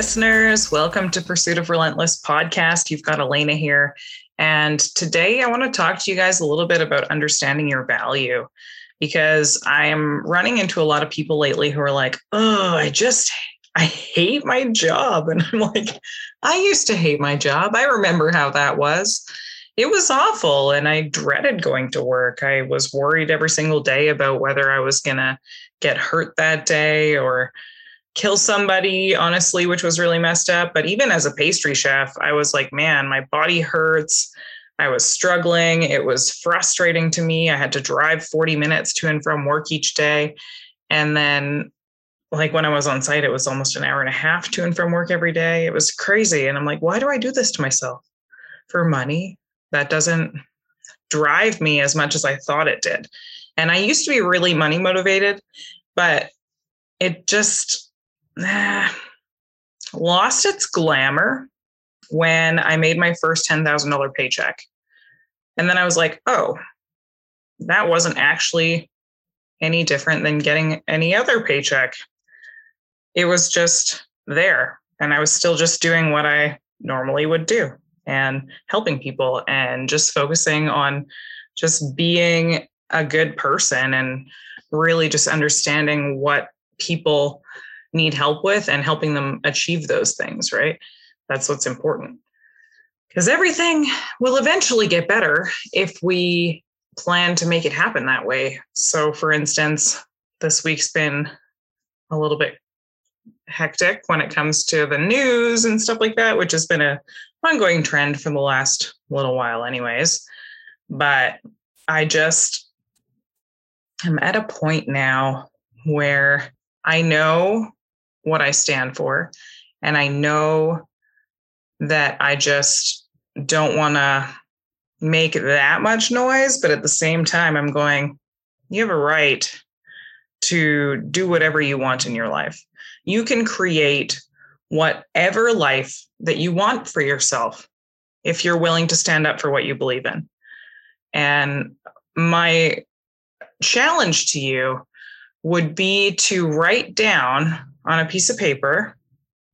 Listeners. Welcome to Pursuit of Relentless podcast. You've got Elena here. And today I want to talk to you guys a little bit about understanding your value because I'm running into a lot of people lately who are like, oh, I just, I hate my job. And I'm like, I used to hate my job. I remember how that was. It was awful. And I dreaded going to work. I was worried every single day about whether I was going to get hurt that day or kill somebody, honestly, which was really messed up. But even as a pastry chef, I was like, man, my body hurts. I was struggling. It was frustrating to me. I had to drive 40 minutes to and from work each day. And then, like when I was on site, it was almost an hour and a half to and from work every day. It was crazy. And I'm like, why do I do this to myself? For money? That doesn't drive me as much as I thought it did. And I used to be really money motivated, but it just lost its glamour when I made my first $10,000 paycheck. And then I was like, oh, that wasn't actually any different than getting any other paycheck. It was just there. And I was still just doing what I normally would do and helping people and just focusing on just being a good person and really just understanding what people need help with and helping them achieve those things, right? That's what's important. Because everything will eventually get better if we plan to make it happen that way. So, for instance, this week's been a little bit hectic when it comes to the news and stuff like that, which has been a ongoing trend for the last little while, anyways. But I just am at a point now where I know what I stand for. And I know that I just don't want to make that much noise. But at the same time, I'm going, you have a right to do whatever you want in your life. You can create whatever life that you want for yourself if you're willing to stand up for what you believe in. And my challenge to you would be to write down on a piece of paper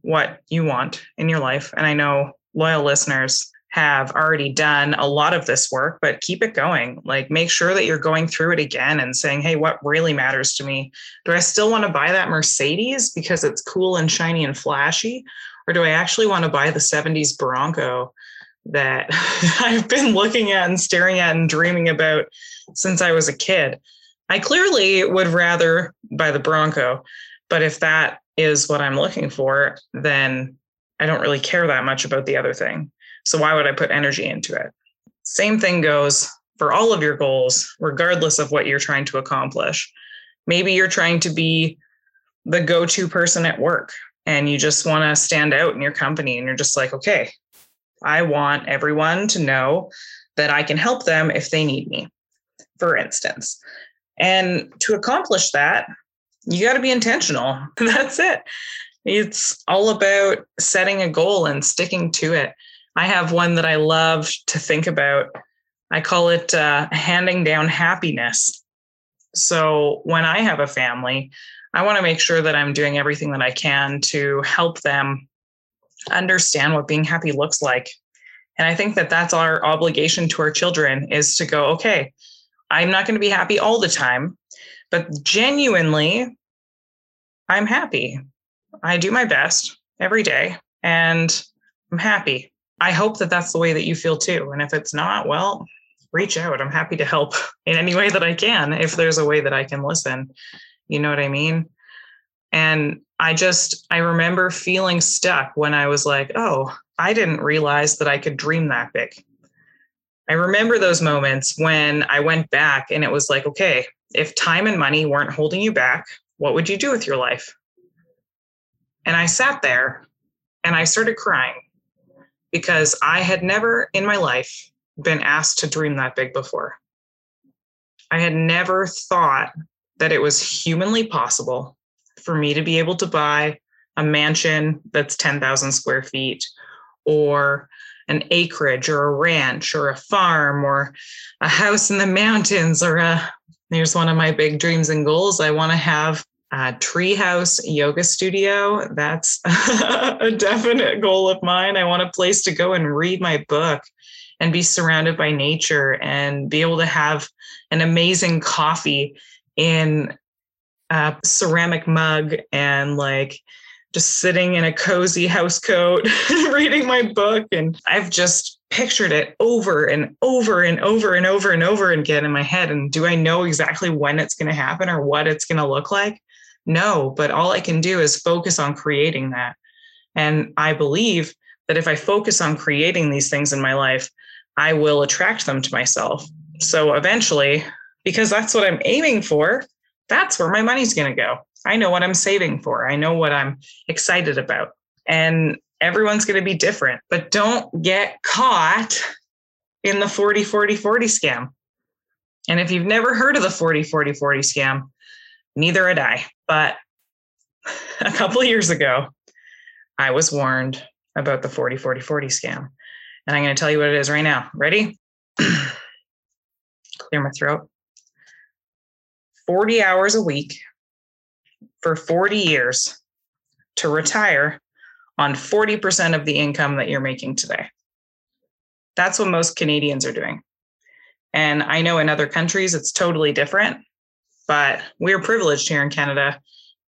what you want in your life. And I know loyal listeners have already done a lot of this work, but keep it going. Like, make sure that you're going through it again and saying, hey, what really matters to me? Do I still want to buy that Mercedes because it's cool and shiny and flashy? Or do I actually want to buy the 70s Bronco that I've been looking at and staring at and dreaming about since I was a kid? I clearly would rather buy the Bronco, but if that is what I'm looking for, then I don't really care that much about the other thing. So why would I put energy into it? Same thing goes for all of your goals, regardless of what you're trying to accomplish. Maybe you're trying to be the go to person at work and you just want to stand out in your company and you're just like, okay, I want everyone to know that I can help them if they need me, for instance. And to accomplish that, you got to be intentional. That's it. It's all about setting a goal and sticking to it. I have one that I love to think about. I call it uh, handing down happiness. So when I have a family, I want to make sure that I'm doing everything that I can to help them understand what being happy looks like. And I think that that's our obligation to our children is to go, okay, I'm not going to be happy all the time, but genuinely, I'm happy. I do my best every day and I'm happy. I hope that that's the way that you feel too. And if it's not, well, reach out. I'm happy to help in any way that I can if there's a way that I can listen. You know what I mean? And I just, I remember feeling stuck when I was like, oh, I didn't realize that I could dream that big. I remember those moments when I went back and it was like, okay, if time and money weren't holding you back, what would you do with your life? And I sat there and I started crying because I had never in my life been asked to dream that big before. I had never thought that it was humanly possible for me to be able to buy a mansion that's 10,000 square feet or an acreage or a ranch or a farm or a house in the mountains or a here's one of my big dreams and goals i want to have uh, treehouse yoga studio. That's a definite goal of mine. I want a place to go and read my book and be surrounded by nature and be able to have an amazing coffee in a ceramic mug and like just sitting in a cozy house coat reading my book and i've just pictured it over and over and over and over and over again in my head and do i know exactly when it's going to happen or what it's going to look like no but all i can do is focus on creating that and i believe that if i focus on creating these things in my life i will attract them to myself so eventually because that's what i'm aiming for that's where my money's going to go. I know what I'm saving for. I know what I'm excited about. And everyone's going to be different, but don't get caught in the 40 40 40 scam. And if you've never heard of the 40 40 40 scam, neither had I. But a couple years ago, I was warned about the 40 40 40 scam. And I'm going to tell you what it is right now. Ready? Clear my throat. 40 hours a week for 40 years to retire on 40% of the income that you're making today. That's what most Canadians are doing. And I know in other countries it's totally different, but we're privileged here in Canada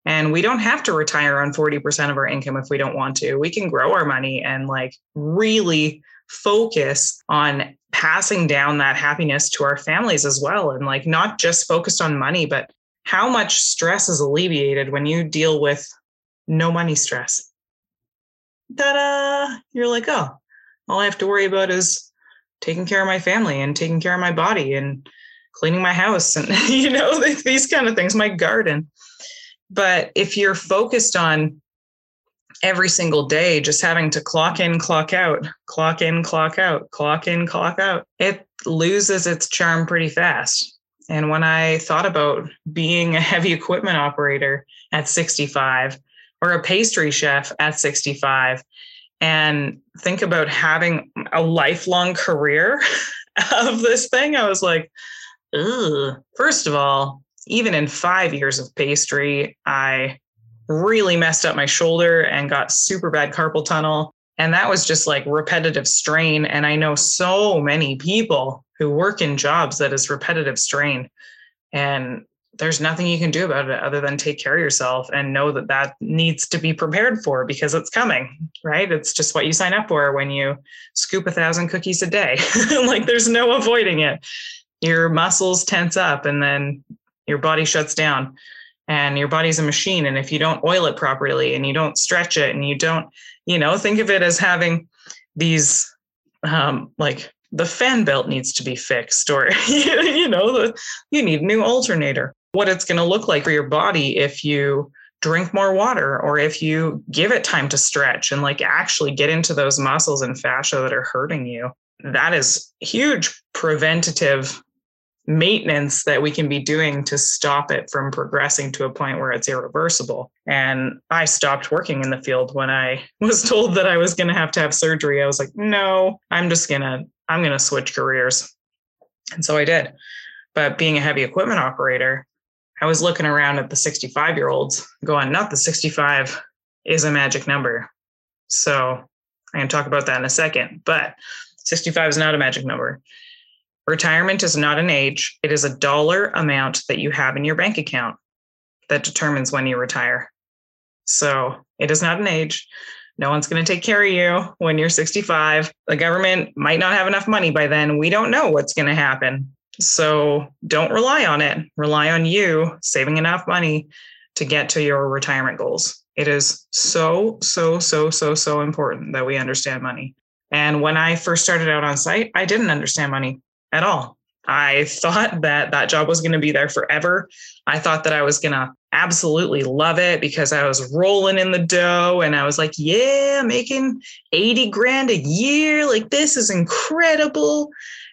and we don't have to retire on 40% of our income if we don't want to. We can grow our money and like really focus on passing down that happiness to our families as well and like not just focused on money but how much stress is alleviated when you deal with no money stress ta-da you're like oh all i have to worry about is taking care of my family and taking care of my body and cleaning my house and you know these kind of things my garden. But if you're focused on every single day just having to clock in clock out clock in clock out clock in clock out it loses its charm pretty fast. And when i thought about being a heavy equipment operator at 65 or a pastry chef at 65 and think about having a lifelong career of this thing i was like Ugh. first of all even in five years of pastry i really messed up my shoulder and got super bad carpal tunnel. And that was just like repetitive strain. And I know so many people who work in jobs that is repetitive strain. And there's nothing you can do about it other than take care of yourself and know that that needs to be prepared for because it's coming, right? It's just what you sign up for when you scoop a thousand cookies a day. like there's no avoiding it. Your muscles tense up and then your body shuts down and your body's a machine and if you don't oil it properly and you don't stretch it and you don't you know think of it as having these um, like the fan belt needs to be fixed or you know the, you need a new alternator what it's going to look like for your body if you drink more water or if you give it time to stretch and like actually get into those muscles and fascia that are hurting you that is huge preventative maintenance that we can be doing to stop it from progressing to a point where it's irreversible. And I stopped working in the field when I was told that I was going to have to have surgery. I was like, no, I'm just going to, I'm going to switch careers. And so I did. But being a heavy equipment operator, I was looking around at the 65 year olds going, not the 65 is a magic number. So I'm going to talk about that in a second. But 65 is not a magic number. Retirement is not an age, it is a dollar amount that you have in your bank account that determines when you retire. So it is not an age. No one's going to take care of you when you're 65. The government might not have enough money by then. We don't know what's going to happen. So don't rely on it. Rely on you saving enough money to get to your retirement goals. It is so, so, so, so, so important that we understand money. And when I first started out on site, I didn't understand money at all. I thought that that job was going to be there forever. I thought that I was going to absolutely love it because I was rolling in the dough and I was like, yeah, making 80 grand a year. Like, this is incredible.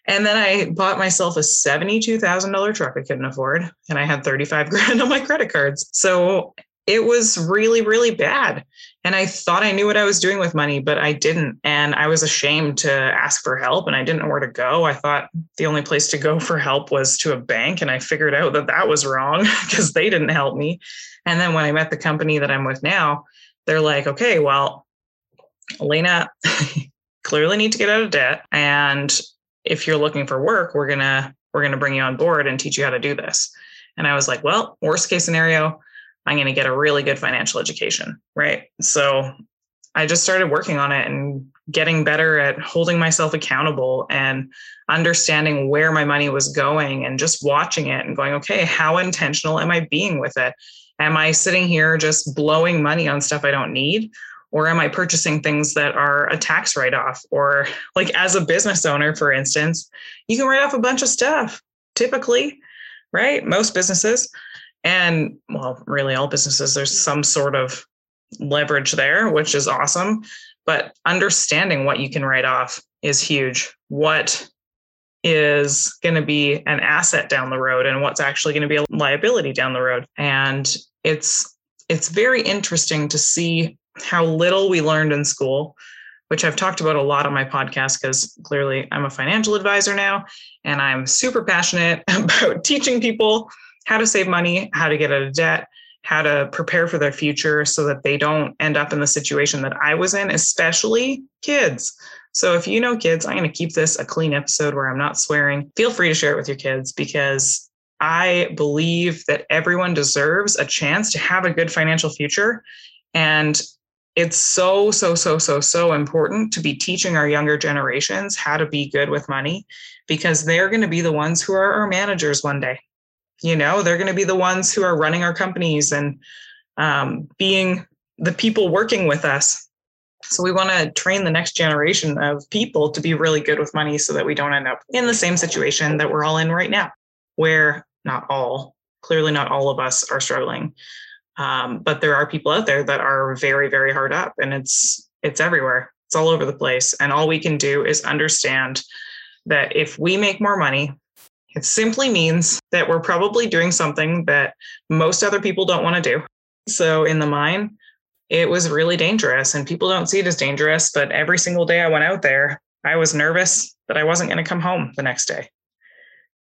And then I bought myself a $72,000 truck I couldn't afford and I had 35 grand on my credit cards. So it was really, really bad. And I thought I knew what I was doing with money, but I didn't. And I was ashamed to ask for help and I didn't know where to go. I thought the only place to go for help was to a bank. And I figured out that that was wrong because they didn't help me. And then when I met the company that I'm with now, they're like, okay, well, Elena, clearly need to get out of debt. And if you're looking for work, we're to, we're to bring you on board and teach you how to do this. And I was like, well, worst case scenario, I'm to get a really good financial education. Right. So I just started working on it and getting better at holding myself accountable and understanding where my money was going and just watching it and going, okay, how intentional am I being with it? Am I sitting here just blowing money on stuff I don't need? Or am I purchasing things that are a tax write off? Or, like, as a business owner, for instance, you can write off a bunch of stuff typically, right? Most businesses. And well really all businesses there's some sort of leverage there which is awesome. But understanding what you can write off is huge. What is going to be an asset down the road and what's actually going to be a liability down the road? And it's it's very interesting to see how little we learned in school which I've talked about a lot on my podcast because clearly I'm a financial advisor now and I'm super passionate about teaching people how to save money, how to get out of debt, how to prepare for their future so that they don't end up in the situation that I was in, especially kids. So if you know kids, I'm going to keep this a clean episode where I'm not swearing. Feel free to share it with your kids because I believe that everyone deserves a chance to have a good financial future. And it's so, so, so, so, so important to be teaching our younger generations how to be good with money because they're going to be the ones who are our managers one day. You know they're going to be the ones who are running our companies and um, being the people working with us. So we want to train the next generation of people to be really good with money so that we don't end up in the same situation that we're all in right now where not all clearly not all of us are struggling um, but there are people out there that are very very hard up and it's it's everywhere it's all over the place and all we can do is understand that if we make more money it simply means that we're probably doing something that most other people don't want to do. So in the mine, it was really dangerous and people don't see it as dangerous, but every single day I went out there, I was nervous that I wasn't going to come home the next day.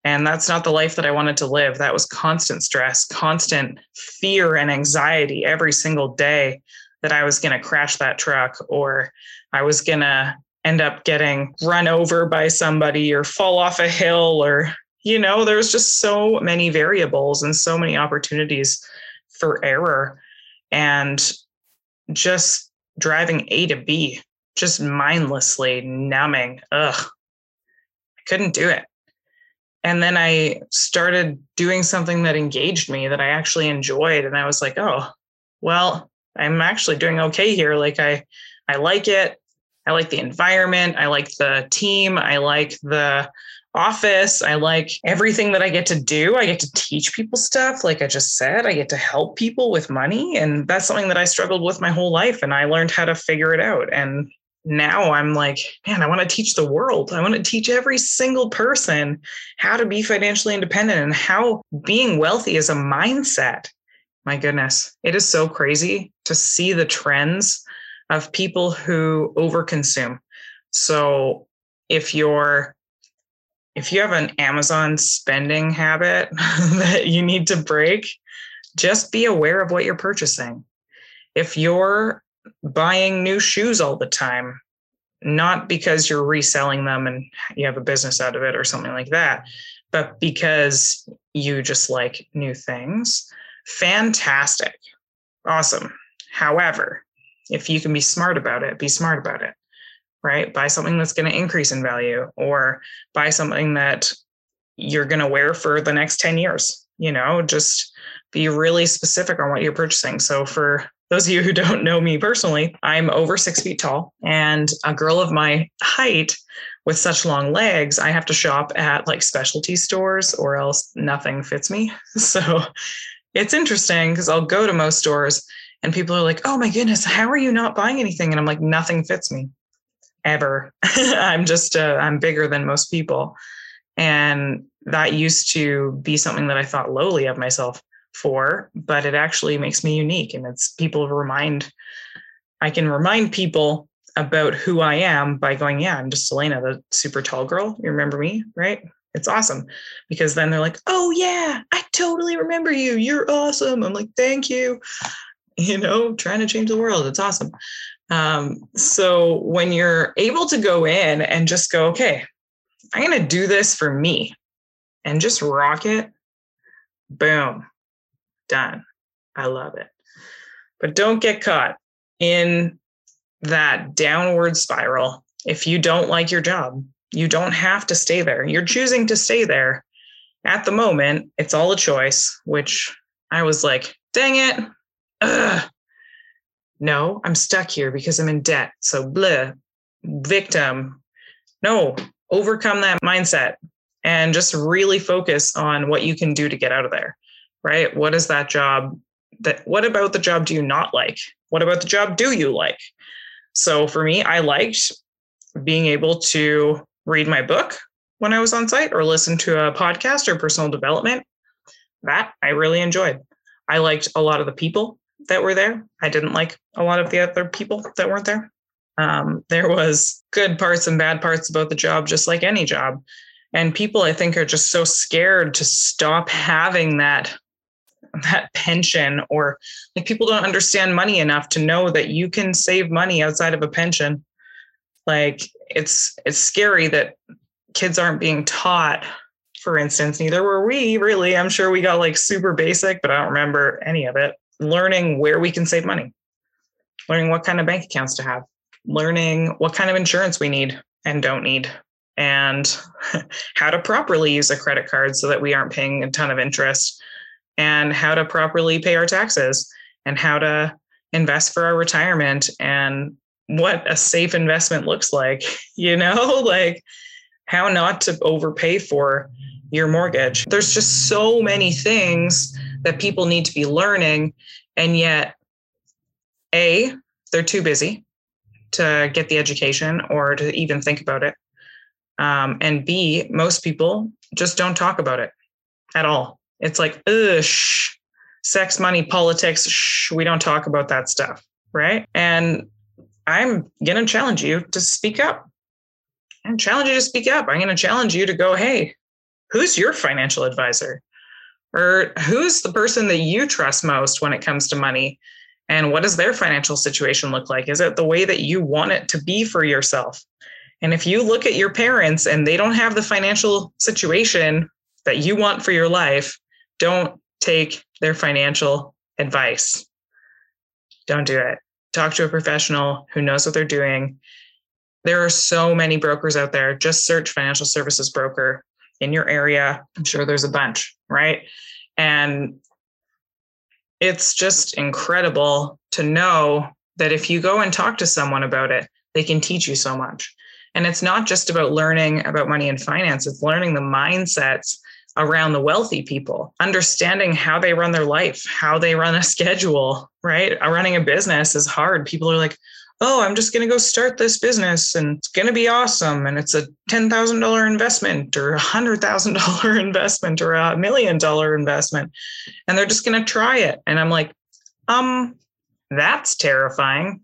And that's not the life that I wanted to live. That was constant stress, constant fear and anxiety every single day that I was going to crash that truck or I was going to end up getting run over by somebody or fall off a hill or you know, there's just so many variables and so many opportunities for error. And just driving A to B, just mindlessly numbing. Ugh, I couldn't do it. And then I started doing something that engaged me that I actually enjoyed. And I was like, oh, well, I'm actually doing okay here. Like I I like it. I like the environment. I like the team. I like the office. I like everything that I get to do. I get to teach people stuff. Like I just said, I get to help people with money. And that's something that I struggled with my whole life. And I learned how to figure it out. And now I'm like, man, I want to teach the world. I want to teach every single person how to be financially independent and how being wealthy is a mindset. My goodness, it is so crazy to see the trends of people who overconsume. So if you're if you have an Amazon spending habit that you need to break, just be aware of what you're purchasing. If you're buying new shoes all the time, not because you're reselling them and you have a business out of it or something like that, but because you just like new things, fantastic. Awesome. However, if you can be smart about it, be smart about it right? Buy something that's going to increase in value or buy something that you're going to wear for the next 10 years. You know, just be really specific on what you're purchasing. So, for those of you who don't know me personally, I'm over six feet tall and a girl of my height with such long legs, I have to shop at like specialty stores or else nothing fits me. So, it's interesting because I'll go to most stores and people are like, oh my goodness, how are you not buying anything? And I'm like, nothing fits me ever. I'm just, uh, I'm bigger than most people. And that used to be something that I thought lowly of myself for, but it actually makes me unique. And it's people remind, I can remind people about who I am by going, yeah, I'm just Elena, the super tall girl. You remember me, right? It's awesome because then they're like, oh, yeah, I totally remember you. You're awesome. I'm like, thank you. You know, trying to change the world. It's awesome. Um, so when you're able to go in and just go, okay, I'm going to do this for me and just rock it, boom, done. I love it. But don't get caught in that downward spiral. If you don't like your job, you don't have to stay there. You're choosing to stay there. At the moment, it's all a choice, which I was like, dang it. Ugh. No, I'm stuck here because I'm in debt. So, blah, victim. No, overcome that mindset and just really focus on what you can do to get out of there right? What is that job that what about the job do you not like? What about the job do you like? So for me, I liked being able to read my book when I was on site or listen to a podcast or personal development. That I really enjoyed. I liked a lot of the people that were there. I didn't like a lot of the other people that weren't there. Um, there was good parts and bad parts about the job, just like any job. And people, I think, are just so scared to stop having that that pension or like people don't understand money enough to know that you can save money outside of a pension. Like it's it's scary that kids aren't being taught for instance neither were we really. I'm sure we got like super basic but i don't remember any of it. Learning where we can save money. Learning what kind of bank accounts to have. Learning what kind of insurance we need and don't need. And how to properly use a credit card so that we aren't paying a ton of interest and how to properly pay our taxes and how to invest for our retirement and what a safe investment looks like, you know, like how not to overpay for your mortgage. There's just so many things that people need to be learning. And yet, A, they're too busy to get the education or to even think about it. Um, and B, most people just don't talk about it at all. It's like, ugh, sex, money, politics, shh, we don't talk about that stuff. Right. And I'm going to challenge you to speak up. I'm challenge you to speak up. I'm going to challenge you to go, hey, who's your financial advisor? Or who's the person that you trust most when it comes to money? And what does their financial situation look like? Is it the way that you want it to be for yourself? And if you look at your parents and they don't have the financial situation that you want for your life, don't take their financial advice. Don't do it. Talk to a professional who knows what they're doing. There are so many brokers out there. Just search financial services broker in your area. I'm sure there's a bunch, right? And it's just incredible to know that if you go and talk to someone about it, they can teach you so much. And it's not just about learning about money and finance, it's learning the mindsets around the wealthy people, understanding how they run their life, how they run a schedule, right? Running a business is hard. People are like, oh, I'm just going to go start this business and it's going to be awesome. And it's a $10,000 investment or a $100,000 investment or a million dollar investment. And they're just going to try it. And I'm like, um, that's terrifying.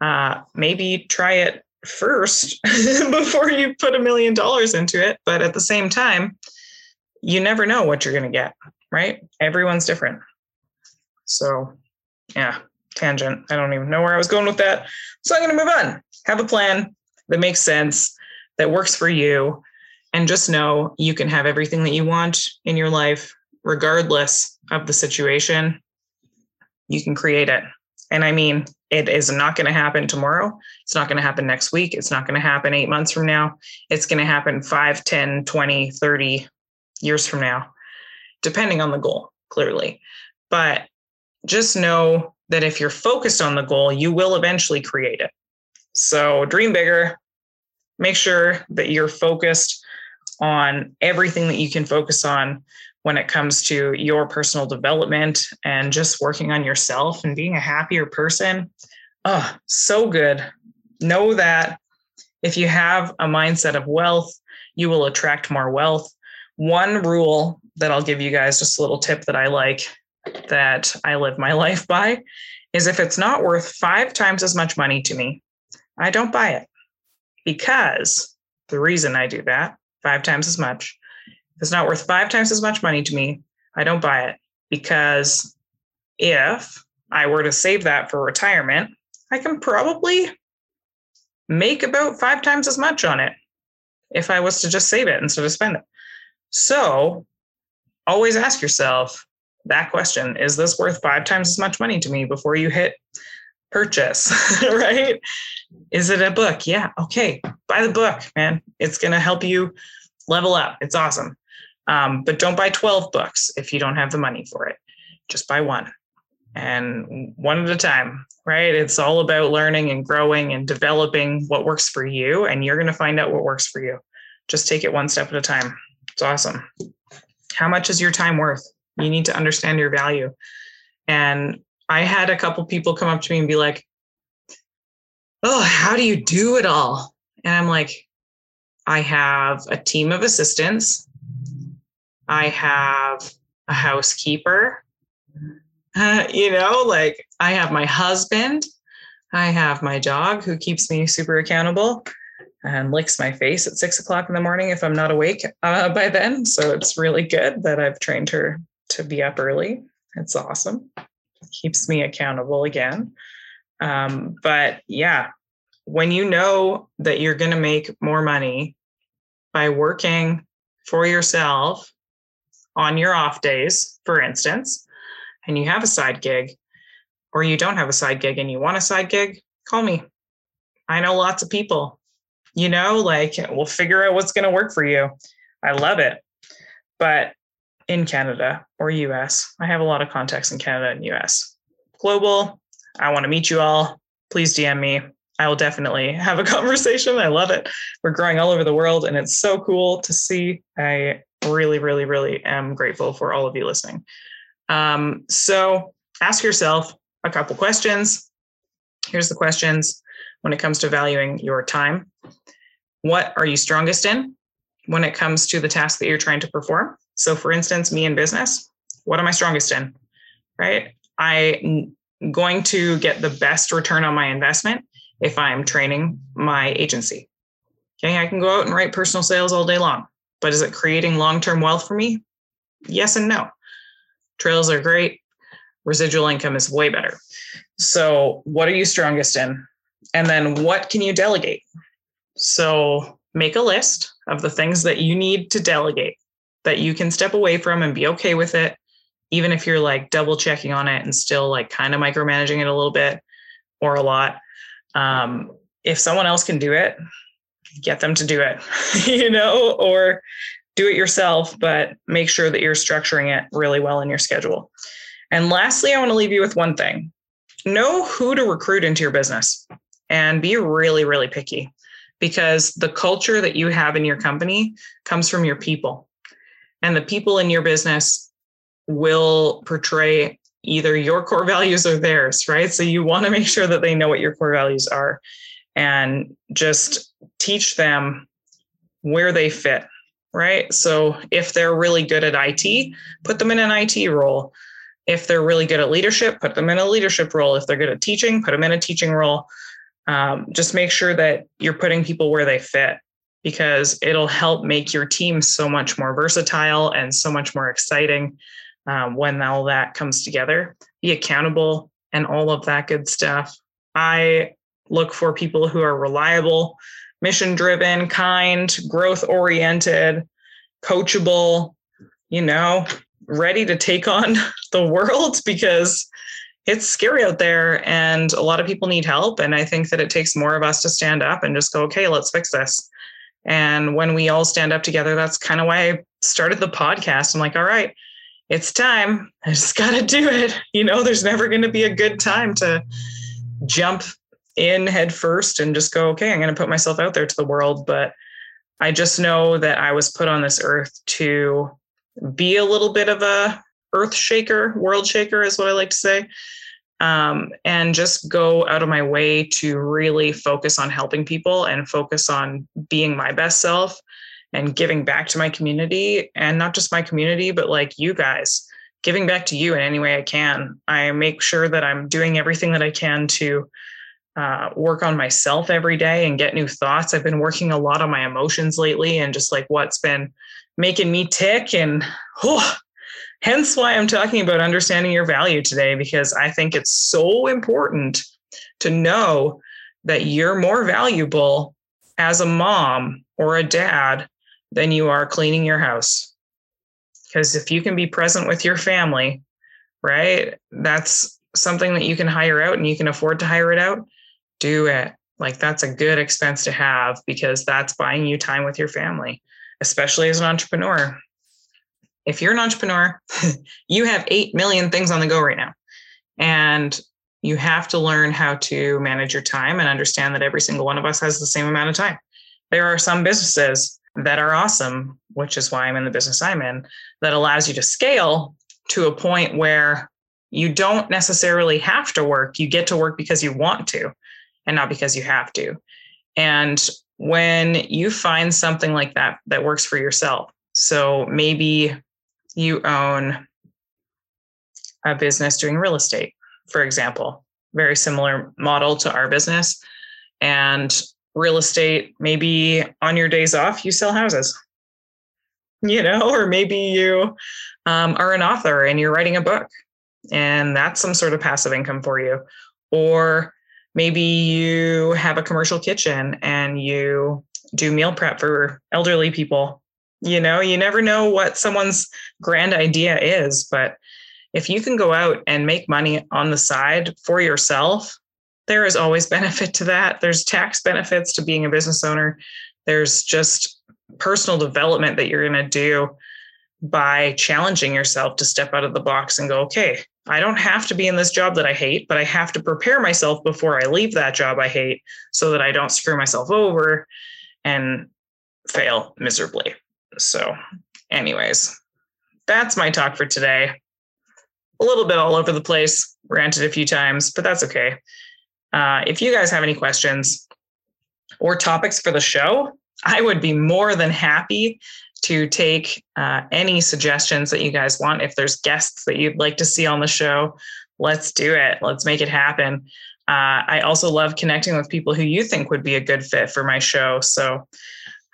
Uh, maybe try it first before you put a million dollars into it. But at the same time, you never know what you're going to get, right? Everyone's different. So, yeah, tangent. I don't even know where I was going with that. So, I'm going to move on. Have a plan that makes sense, that works for you, and just know you can have everything that you want in your life, regardless of the situation. You can create it. And I mean, it is not going to happen tomorrow. It's not going to happen next week. It's not going to happen eight months from now. It's going to happen 5, 10, 20, 30, years from now, depending on the goal, clearly. But just know that if you're focused on the goal, you will eventually create it. So dream bigger, make sure that you're focused on everything that you can focus on when it comes to your personal development and just working on yourself and being a happier person. Oh, so good. Know that if you have a mindset of wealth, you will attract more wealth one rule that I'll give you guys, just a little tip that I like that I live my life by is if it's not worth five times as much money to me, I don't buy it. Because the reason I do that, five times as much, if it's not worth five times as much money to me, I don't buy it. Because if I were to save that for retirement, I can probably make about five times as much on it if I was to just save it instead of spend it. So always ask yourself that question Is this worth five times as much money to me before you hit purchase? right? Is it a book? Yeah. Okay. Buy the book, man. It's going to help you level up. It's awesome. Um, but don't buy 12 books if you don't have the money for it. Just buy one and one at a time, right? It's all about learning and growing and developing what works for you, and you're going to find out what works for you. Just take it one step at a time. It's awesome. How much is your time worth? You need to understand your value. And I had a couple people come up to me and be like, Oh, how do you do it all? And I'm like, I have a team of assistants, I have a housekeeper uh, you know, like I have my husband, I have my dog who keeps me super accountable and licks my face at six o'clock in the morning if I'm not awake uh, by then. So it's really good that I've trained her to be up early. It's awesome. Keeps me accountable again. Um, but yeah, when you know that you're going to make more money by working for yourself on your off days, for instance, and you have a side gig, or you don't have a side gig and you want a side gig, call me. I know lots of people, you know, like we'll figure out what's going to work for you. I love it. But in Canada or US, I have a lot of contacts in Canada and US. Global, I want to meet you all. Please DM me. I will definitely have a conversation. I love it. We're growing all over the world and it's so cool to see. I really, really, really am grateful for all of you listening. Um, so ask yourself a couple questions. Here's the questions when it comes to valuing your time. What are you strongest in when it comes to the task that you're trying to perform? So, for instance, me in business, what am I strongest in? Right? I'm going to get the best return on my investment if I'm training my agency. Okay, I can go out and write personal sales all day long, but is it creating long term wealth for me? Yes and no. Trails are great. Residual income is way better. So, what are you strongest in? And then, what can you delegate? So, make a list of the things that you need to delegate that you can step away from and be okay with it, even if you're like double checking on it and still like kind of micromanaging it a little bit or a lot. Um, if someone else can do it, get them to do it, you know, or do it yourself, but make sure that you're structuring it really well in your schedule. And lastly, I want to leave you with one thing know who to recruit into your business and be really, really picky because the culture that you have in your company comes from your people. And the people in your business will portray either your core values or theirs, right? So you want to make sure that they know what your core values are and just teach them where they fit right? So if they're really good at IT, put them in an IT role. If they're really good at leadership, put them in a leadership role. If they're good at teaching, put them in a teaching role. Um, just make sure that you're putting people where they fit because it'll help make your team so much more versatile and so much more exciting um, when all that comes together. Be accountable and all of that good stuff. I look for people who are reliable, mission driven, kind, growth oriented, coachable, you know, ready to take on the world because it's scary out there and a lot of people need help. And I think that it takes more of us to stand up and just go, okay, let's fix this. And when we all stand up together, that's kind of why I started the podcast. I'm like, all right, it's time. I just got to do it. You know, there's never going to be a good time to jump in head first and just go, okay, I'm going to put myself out there to the world. But I just know that I was put on this earth to be a little bit of a earth shaker, world shaker is what I like to say. Um, and just go out of my way to really focus on helping people and focus on being my best self and giving back to my community and not just my community, but like you guys, giving back to you in any way I can. I make sure that I'm doing everything that I can to uh, work on myself every day and get new thoughts. I've been working a lot on my emotions lately and just like what's been making me tick. And oh, hence why I'm talking about understanding your value today, because I think it's so important to know that you're more valuable as a mom or a dad than you are cleaning your house. Because if you can be present with your family, right, that's something that you can hire out and you can afford to hire it out do it. Like that's a good expense to have because that's buying you time with your family, especially as an entrepreneur. If you're an entrepreneur, you have 8 million things on the go right now. And you have to learn how to manage your time and understand that every single one of us has the same amount of time. There are some businesses that are awesome, which is why I'm in the business I'm in, that allows you to scale to a point where you don't necessarily have to work. You get to work because you want to and not because you have to. And when you find something like that that works for yourself, so maybe you own a business doing real estate, for example, very similar model to our business. And real estate, maybe on your days off, you sell houses, you know, or maybe you um, are an author and you're writing a book, and that's some sort of passive income for you. Or maybe you have a commercial kitchen and you do meal prep for elderly people you know you never know what someone's grand idea is but if you can go out and make money on the side for yourself there is always benefit to that there's tax benefits to being a business owner there's just personal development that you're going to do by challenging yourself to step out of the box and go okay I don't have to be in this job that I hate, but I have to prepare myself before I leave that job I hate so that I don't screw myself over and fail miserably. So, anyways, that's my talk for today. A little bit all over the place, ranted a few times, but that's okay. Uh, if you guys have any questions or topics for the show, I would be more than happy to take uh, any suggestions that you guys want. If there's guests that you'd like to see on the show, let's do it. Let's make it happen. Uh, I also love connecting with people who you think would be a good fit for my show. So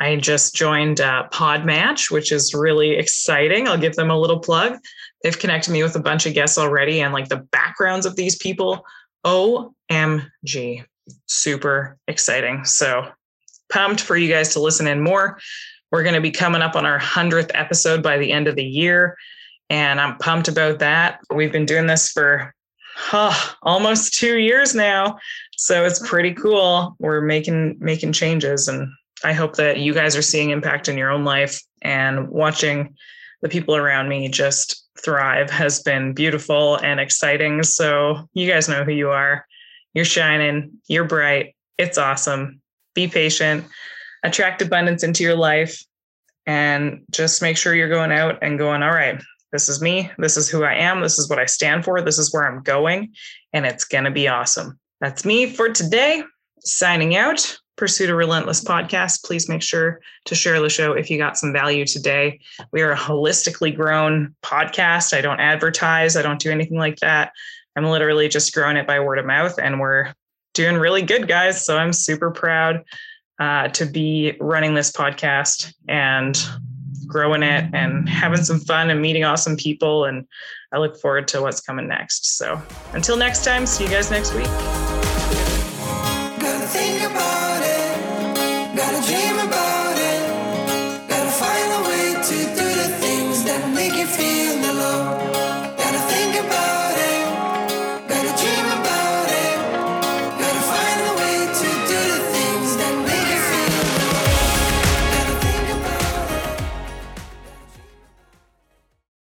I just joined uh, Podmatch, which is really exciting. I'll give them a little plug. They've connected me with a bunch of guests already, and like the backgrounds of these people, OMG, super exciting. So pumped for you guys to listen in more. We're going to be coming up on our 100th episode by the end of the year. And I'm pumped about that. We've been doing this for almost two years now. So it's pretty cool. We're making making changes and I hope that you guys are seeing impact in your own life and watching the people around me just thrive has been beautiful and exciting. So you guys know who you are. You're shining, you're bright. It's awesome. Be patient attract abundance into your life and just make sure you're going out and going, all right, this is me. This is who I am. This is what I stand for. This is where I'm going. And it's going to be awesome. That's me for today. Signing out. Pursuit a Relentless podcast. Please make sure to share the show if you got some value today. We are a holistically grown podcast. I don't advertise, I don't do anything like that. I'm literally just growing it by word of mouth, and we're doing really good, guys. So I'm super proud uh, to be running this podcast and growing it and having some fun and meeting awesome people. And I look forward to what's coming next. So until next time, see you guys next week.